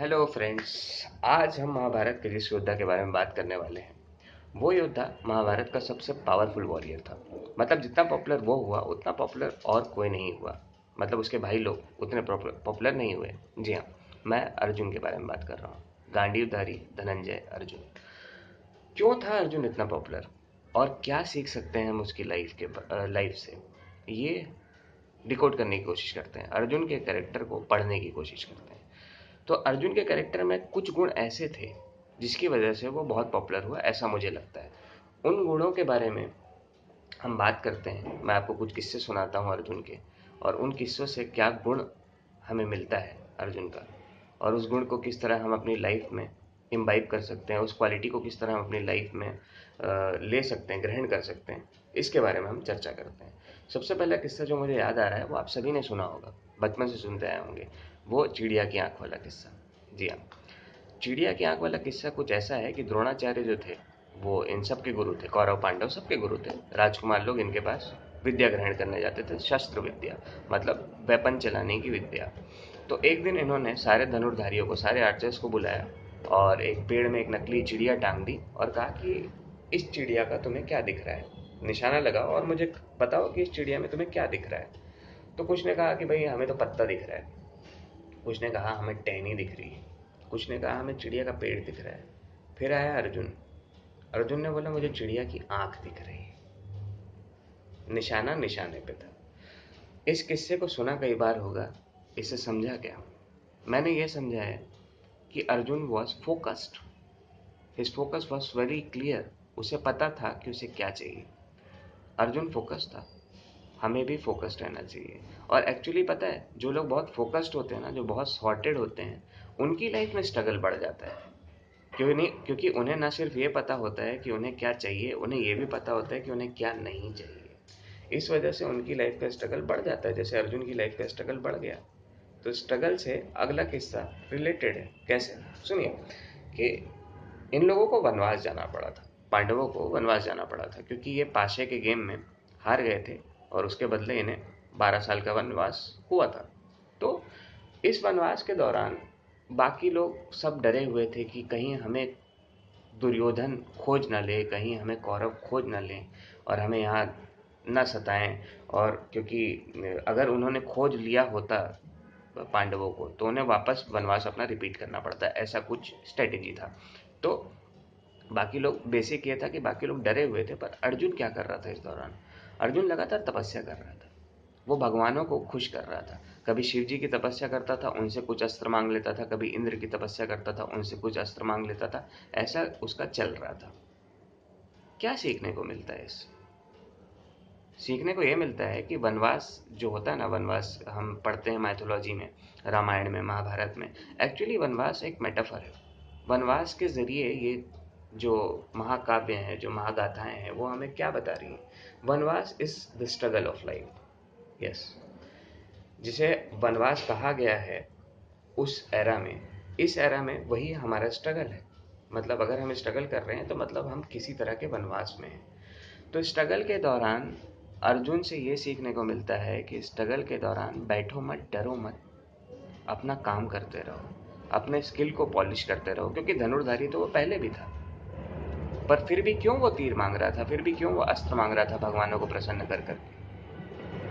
Hello friends आज हम महाभारत के जिस योद्धा के बारे में बात करने वाले हैं। वो योद्धा महाभारत का सबसे पावरफुल वॉरियर था। मतलब जितना पॉपुलर वो हुआ, उतना पॉपुलर और कोई नहीं हुआ। मतलब उसके भाई लोग उतने पॉपुलर नहीं हुए। जी हाँ मैं अर्जुन के बारे में बात कर रहा हूँ। गांडीवधारी धनंजय, अर्जुन। क्यों था अर्जुन इतना पॉपुलर और क्या सीख सकते हैं हम उसकी लाइफ के लाइफ से? ये डिकोड करने की कोशिश करते हैं। अर्जुन के कैरेक्टर को पढ़ने की कोशिश करते हैं। तो अर्जुन के कैरेक्टर में कुछ गुण ऐसे थे, जिसकी वजह से वो बहुत पॉपुलर हुआ, ऐसा मुझे लगता है। उन गुणों के बारे में हम बात करते हैं। मैं आपको कुछ किस्से सुनाता हूँ अर्जुन के, और उन किस्सों से क्या गुण हमें मिलता है अर्जुन का, और उस गुण को किस तरह हम अपनी लाइफ में इम्बाइब कर सकते हैं, उस क्वालिटी को किस तरह हम अपनी लाइफ में ले सकते हैं, ग्रहण कर सकते हैं, इसके बारे में हम चर्चा करते हैं। सबसे पहला किस्सा जो मुझे याद आ रहा है, वो आप सभी ने सुना होगा, बचपन से सुनते आए होंगे। वो चिड़िया की आँख वाला किस्सा। जी हाँ। चिड़िया की आँख वाला किस्सा कुछ ऐसा है कि द्रोणाचार्य जो थे, वो इन सब के गुरु थे। कौरव पांडव सबके गुरु थे। राजकुमार लोग इनके पास विद्या ग्रहण करने जाते थे, शस्त्र विद्या मतलब वेपन चलाने की विद्या। तो एक दिन इन्होंने सारे धनुर्धारियों को, सारे आर्चर्स को बुलाया और एक पेड़ में एक नकली चिड़िया टांग दी और कहा कि इस चिड़िया का तुम्हें क्या दिख रहा है? निशाना लगाओ और मुझे बताओ कि इस चिड़िया में तुम्हें क्या दिख रहा है। तो कुछ ने कहा कि भाई, हमें तो पत्ता दिख रहा है। कुछ ने कहा, हमें टहनी दिख रही है। कुछ ने कहा, हमें चिड़िया का पेड़ दिख रहा है। फिर आया अर्जुन। अर्जुन ने बोला, मुझे चिड़िया की आँख दिख रही है। निशाना निशाने पे था। इस किस्से को सुना कई बार होगा, इसे समझा क्या मैंने ये समझा है कि Arjun was focused his focus was very clear उसे पता था कि उसे क्या चाहिए। अर्जुन फोकस था। हमें भी फोकस्ड रहना चाहिए। और एक्चुअली पता है, जो लोग बहुत फोकस्ड होते हैं ना, जो बहुत सॉर्टेड होते हैं, उनकी लाइफ में स्ट्रगल बढ़ जाता है। क्यों नहीं, क्योंकि उन्हें ना सिर्फ़ ये पता होता है कि उन्हें क्या चाहिए, उन्हें ये भी पता होता है कि उन्हें क्या नहीं चाहिए। इस वजह से उनकी लाइफ का स्ट्रगल बढ़ जाता है। जैसे अर्जुन की लाइफ का स्ट्रगल बढ़ गया तो स्ट्रगल से अगला किस्सा रिलेटेड है। कैसे? सुनिए, कि इन लोगों को वनवास जाना पड़ा था, पांडवों को वनवास जाना पड़ा था, क्योंकि ये पाशे के गेम में हार गए थे। और उसके बदले इन्हें बारह साल का वनवास हुआ था। तो इस वनवास के दौरान बाकी लोग सब डरे हुए थे कि कहीं हमें दुर्योधन खोज न ले, कहीं हमें कौरव खोज न लें और हमें यहाँ न सताएँ। और क्योंकि, अगर उन्होंने खोज लिया होता पांडवों को तो उन्हें वापस वनवास अपना रिपीट करना पड़ता, ऐसा कुछ स्ट्रेटेजी था। तो बाकी लोग बेसिक ये था कि बाकी लोग डरे हुए थे, पर अर्जुन क्या कर रहा था इस दौरान? अर्जुन लगातार तपस्या कर रहा था। वो भगवानों को खुश कर रहा था। कभी शिव जी की तपस्या करता था, उनसे कुछ अस्त्र मांग लेता था। कभी इंद्र की तपस्या करता था, उनसे कुछ अस्त्र मांग लेता था। ऐसा उसका चल रहा था। क्या सीखने को मिलता है इससे सीखने को यह मिलता है कि वनवास जो होता है ना, वनवास हम पढ़ते हैं माइथोलॉजी में, रामायण में, महाभारत में एक्चुअली वनवास एक मेटाफर है। वनवास के ज़रिए ये जो महाकाव्य हैं, जो महागाथाएँ हैं, वो हमें क्या बता रही हैं? Vanvas is the struggle of life yes जिसे वनवास कहा गया है उस एरा में। इस एरा में वही हमारा स्ट्रगल है। मतलब अगर हम स्ट्रगल कर रहे हैं तो मतलब हम किसी तरह के वनवास में हैं। तो स्ट्रगल के दौरान अर्जुन से ये सीखने को मिलता है कि स्ट्रगल के दौरान बैठो मत, डरो मत। अपना काम करते रहो। अपने स्किल को पॉलिश करते रहो। क्योंकि धनुर्धारी तो वो पहले भी था। पर फिर भी क्यों वो तीर मांग रहा था? फिर भी क्यों वो अस्त्र मांग रहा था भगवानों को प्रसन्न कर कर?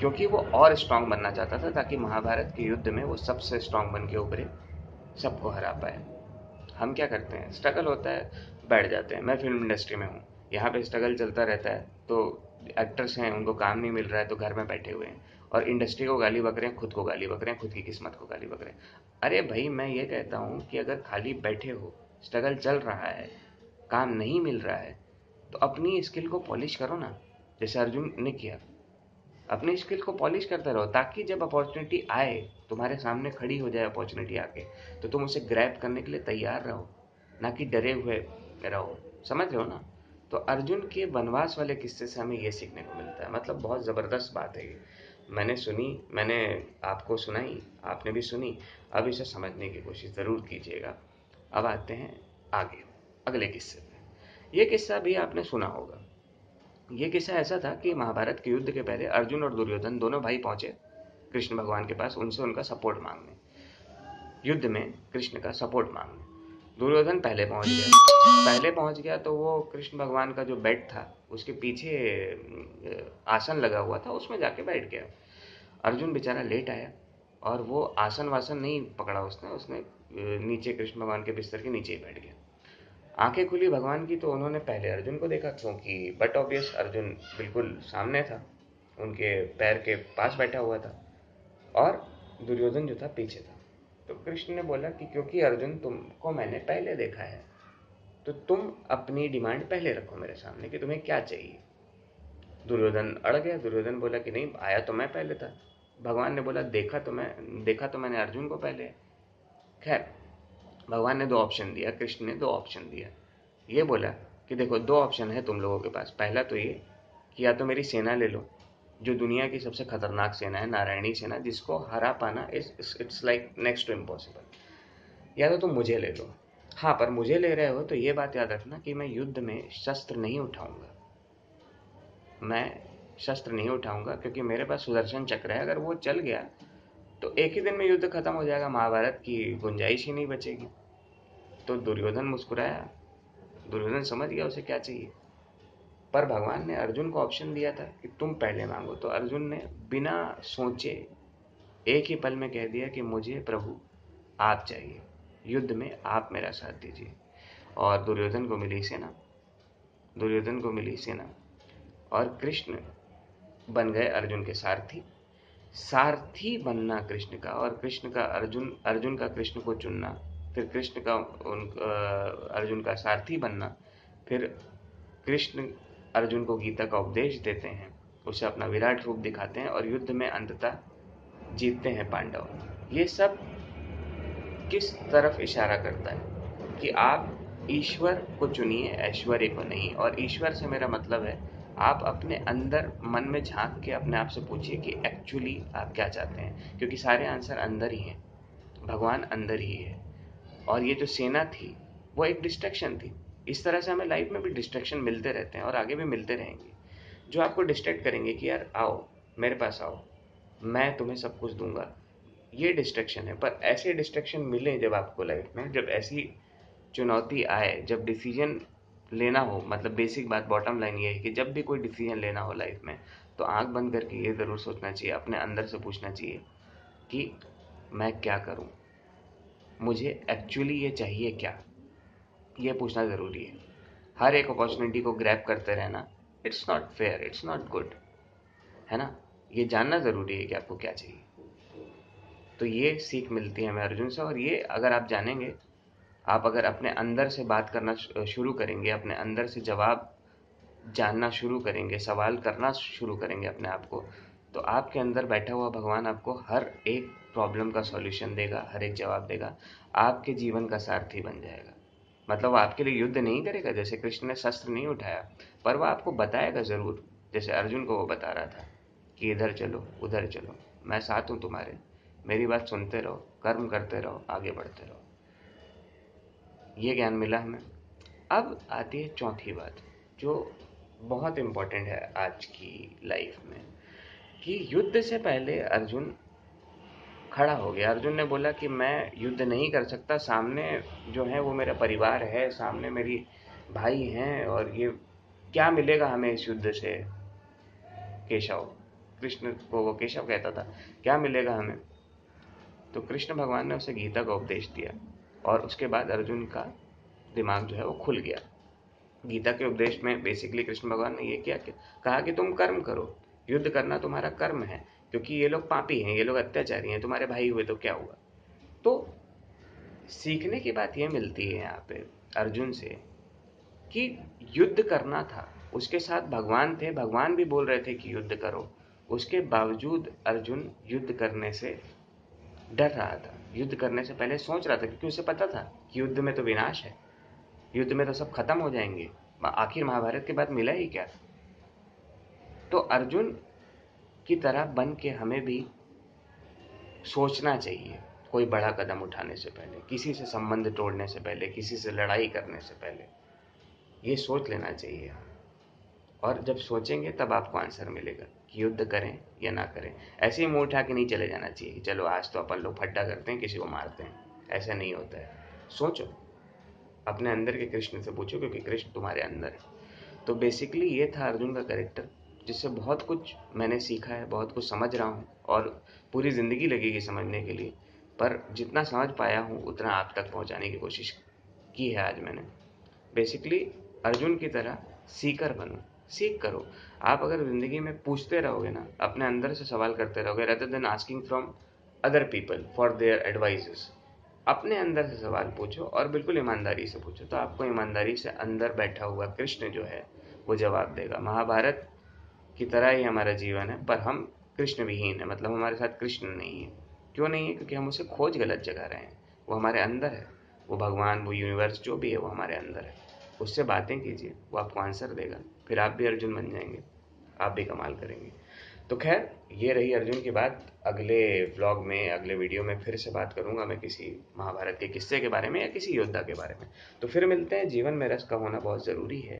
क्योंकि वो और स्ट्रांग बनना चाहता था ताकि महाभारत के युद्ध में वो सबसे स्ट्रांग बन के उभरे, सबको हरा पाए। हम क्या करते हैं? स्ट्रगल होता है, बैठ जाते हैं। मैं फ़िल्म इंडस्ट्री में हूँ। यहाँ पे स्ट्रगल चलता रहता है तो एक्टर्स हैं, उनको काम नहीं मिल रहा है तो घर में बैठे हुए हैं। और इंडस्ट्री को गाली बक रहे हैं, खुद को गाली बक रहे हैं, खुद की किस्मत को गाली बक रहे हैं। अरे भाई, मैं ये कहता हूँ कि अगर खाली बैठे हो स्ट्रगल चल रहा है काम नहीं मिल रहा है तो अपनी स्किल को पॉलिश करो ना। जैसे अर्जुन ने किया। अपनी स्किल को पॉलिश करते रहो, ताकि जब अपॉर्चुनिटी आए, तुम्हारे सामने खड़ी हो जाए अपॉर्चुनिटी आके तो तुम उसे ग्रैप करने के लिए तैयार रहो, ना कि डरे हुए रहो। समझ रहे हो ना? तो अर्जुन के वनवास वाले किस्से से हमें ये सीखने को मिलता है। मतलब बहुत ज़बरदस्त बात है ये। मैंने सुनी, मैंने आपको सुनाई, आपने भी सुनी। अब इसे समझने की कोशिश ज़रूर कीजिएगा। अब आते हैं आगे। अगले किस्से पे ये किस्सा भी आपने सुना होगा। ये किस्सा ऐसा था कि महाभारत के युद्ध के पहले अर्जुन और दुर्योधन दोनों भाई पहुँचे कृष्ण भगवान के पास, उनसे उनका सपोर्ट मांगने। युद्ध में कृष्ण का सपोर्ट मांगने। दुर्योधन पहले पहुँच गया। पहले पहुँच गया तो वो कृष्ण भगवान का जो बेड था, उसके पीछे आसन लगा हुआ था, उसमें जाके बैठ गया। अर्जुन बेचारा लेट आया और वो आसन वासन नहीं पकड़ा उसने उसने नीचे कृष्ण भगवान के बिस्तर के नीचे ही बैठ गया। आँखें खुली, भगवान की तो उन्होंने पहले अर्जुन को देखा, क्योंकि बट ऑब्वियस अर्जुन बिल्कुल सामने था, उनके पैर के पास बैठा हुआ था, और दुर्योधन जो था, पीछे था। तो कृष्ण ने बोला कि क्योंकि अर्जुन तुमको मैंने पहले देखा है तो तुम अपनी डिमांड पहले रखो मेरे सामने कि तुम्हें क्या चाहिए। दुर्योधन अड़ गया, दुर्योधन बोला कि नहीं, आया तो मैं पहले था। भगवान ने बोला, देखा तो मैं, देखा तो मैंने अर्जुन को पहले। खैर भगवान ने दो ऑप्शन दिया, कृष्ण ने दो ऑप्शन दिया। ये बोला कि देखो, दो ऑप्शन है तुम लोगों के पास। पहला तो ये कि या तो मेरी सेना ले लो, जो दुनिया की सबसे खतरनाक सेना है, नारायणी सेना, जिसको हरा पाना is it's like next to impossible या तो तुम मुझे ले लो। हाँ पर मुझे ले रहे हो तो ये बात याद रखना कि मैं युद्ध में शस्त्र नहीं उठाऊँगा। मैं शस्त्र नहीं उठाऊँगा, क्योंकि मेरे पास सुदर्शन चक्र है। अगर वो चल गया तो एक ही दिन में युद्ध खत्म हो जाएगा, महाभारत की गुंजाइश ही नहीं बचेगी। तो दुर्योधन मुस्कुराया। दुर्योधन समझ गया उसे क्या चाहिए। पर भगवान ने अर्जुन को ऑप्शन दिया था कि तुम पहले मांगो। तो अर्जुन ने बिना सोचे एक ही पल में कह दिया कि मुझे प्रभु, आप चाहिए युद्ध में आप मेरा साथ दीजिए। और दुर्योधन को मिली सेना। दुर्योधन को मिली सेना। और कृष्ण बन गए अर्जुन के सारथी। सारथी बनना कृष्ण का और कृष्ण का अर्जुन अर्जुन का कृष्ण को चुनना, फिर कृष्ण का उन अर्जुन का सारथी बनना, फिर कृष्ण अर्जुन को गीता का उपदेश देते हैं, उसे अपना विराट रूप दिखाते हैं और युद्ध में अंततः जीतते हैं पांडव। ये सब किस तरफ़ इशारा करता है? कि आप ईश्वर को चुनिए, ऐश्वर्य को नहीं। और ईश्वर से मेरा मतलब है आप अपने अंदर मन में झाँक के अपने आप से पूछिए कि एक्चुअली आप क्या चाहते हैं? क्योंकि सारे आंसर अंदर ही हैं। भगवान अंदर ही है। और ये जो सेना थी, वो एक डिस्ट्रैक्शन थी। इस तरह से हमें लाइफ में भी डिस्ट्रैक्शन मिलते रहते हैं और आगे भी मिलते रहेंगे। जो आपको डिस्ट्रैक्ट करेंगे कि यार, आओ, मेरे पास आओ, मैं तुम्हें सब कुछ दूँगा। ये डिस्ट्रैक्शन है। पर ऐसे डिस्ट्रैक्शन मिले जब आपको लाइफ में, जब ऐसी चुनौती आए, जब डिसीज़न लेना हो मतलब बेसिक बात बॉटम लाइन ये है कि जब भी कोई डिसीज़न लेना हो लाइफ में तो आँख बंद करके ये ज़रूर सोचना चाहिए, अपने अंदर से पूछना चाहिए कि मैं क्या करूँ? मुझे एक्चुअली ये चाहिए क्या? ये पूछना ज़रूरी है। हर एक अपॉर्चुनिटी को ग्रैप करते रहना it's not fair it's not good है ना? ये जानना ज़रूरी है कि आपको क्या चाहिए। तो ये सीख मिलती है हमें अर्जुन से और ये अगर आप जानेंगे आप अगर अपने अंदर से बात करना शुरू करेंगे, अपने अंदर से जवाब जानना शुरू करेंगे, सवाल करना शुरू करेंगे अपने आप को तो आपके अंदर बैठा हुआ भगवान आपको हर एक प्रॉब्लम का सॉल्यूशन देगा, हर एक जवाब देगा, आपके जीवन का सारथी बन जाएगा। मतलब आपके लिए युद्ध नहीं करेगा, जैसे कृष्ण ने शस्त्र नहीं उठाया, पर वह आपको बताएगा ज़रूर, जैसे अर्जुन को वो बता रहा था कि इधर चलो, उधर चलो, मैं साथ हूँ तुम्हारे, मेरी बात सुनते रहो, कर्म करते रहो, आगे बढ़ते रहो। ये ज्ञान मिला हमें। अब आती है चौथी बात, जो बहुत इम्पोर्टेंट है आज की लाइफ में, कि युद्ध से पहले अर्जुन खड़ा हो गया। अर्जुन ने बोला कि मैं युद्ध नहीं कर सकता, सामने जो है वो मेरा परिवार है, सामने मेरी भाई हैं, और ये क्या मिलेगा हमें इस युद्ध से? केशव, कृष्ण को वो केशव कहता था, क्या मिलेगा हमें? तो कृष्ण भगवान ने उसे गीता का उपदेश दिया। और उसके बाद अर्जुन का दिमाग जो है वो खुल गया। गीता के उपदेश में बेसिकली कृष्ण भगवान ने ये किया कि, कहा कि तुम कर्म करो, युद्ध करना तुम्हारा कर्म है, क्योंकि ये लोग पापी हैं, ये लोग अत्याचारी हैं, तुम्हारे भाई हुए तो क्या हुआ? तो सीखने की बात ये मिलती है यहाँ पे अर्जुन से कि युद्ध करना था। उसके साथ भगवान थे, भगवान भी बोल रहे थे कि युद्ध करो। उसके बावजूद अर्जुन युद्ध करने से डर रहा था। युद्ध करने से पहले सोच रहा था, क्योंकि उसे पता था कि युद्ध में तो विनाश है। युद्ध में तो सब खत्म हो जाएँगे। आखिर महाभारत के बाद मिला ही क्या? तो अर्जुन की तरह बन के हमें भी सोचना चाहिए, कोई बड़ा कदम उठाने से पहले, किसी से संबंध तोड़ने से पहले, किसी से लड़ाई करने से पहले। ये सोच लेना चाहिए। और जब सोचेंगे, तब आपको आंसर मिलेगा। युद्ध करें या ना करें। ऐसे ही मुँह उठा के नहीं चले जाना चाहिए कि चलो आज तो अपन लोग फड्डा करते हैं, किसी को मारते हैं। ऐसा नहीं होता है। सोचो। अपने अंदर के कृष्ण से पूछो, क्योंकि कृष्ण तुम्हारे अंदर है। तो बेसिकली ये था अर्जुन का कैरेक्टर जिससे बहुत कुछ मैंने सीखा है, बहुत कुछ समझ रहा हूँ, और पूरी ज़िंदगी लगेगी समझने के लिए। पर जितना समझ पाया हूँ, उतना आप तक पहुँचाने की कोशिश की है आज मैंने। बेसिकली अर्जुन की तरह सीकर बनो। सीख करो। आप अगर ज़िंदगी में पूछते रहोगे ना, अपने अंदर से सवाल करते रहोगे rather than asking from other people for their advices अपने अंदर से सवाल पूछो और बिल्कुल ईमानदारी से पूछो तो आपको ईमानदारी से अंदर बैठा हुआ कृष्ण जो है, वो जवाब देगा। महाभारत की तरह ही हमारा जीवन है, पर हम कृष्ण विहीन है मतलब हमारे साथ कृष्ण नहीं है। क्यों नहीं है? क्योंकि हम उसे खोज गलत जगह रहे हैं। वो हमारे अंदर है। वो भगवान, वो यूनिवर्स जो भी है, वो हमारे अंदर है। उससे बातें कीजिए, वो आपको आंसर देगा। फिर आप भी अर्जुन बन जाएँगे, आप भी कमाल करेंगे। तो खैर, ये रही अर्जुन की बात। अगले व्लॉग में, अगले वीडियो में फिर से बात करूँगा मैं किसी महाभारत के किस्से के बारे में या किसी योद्धा के बारे में। तो फिर मिलते हैं। जीवन में रस का होना बहुत ज़रूरी है।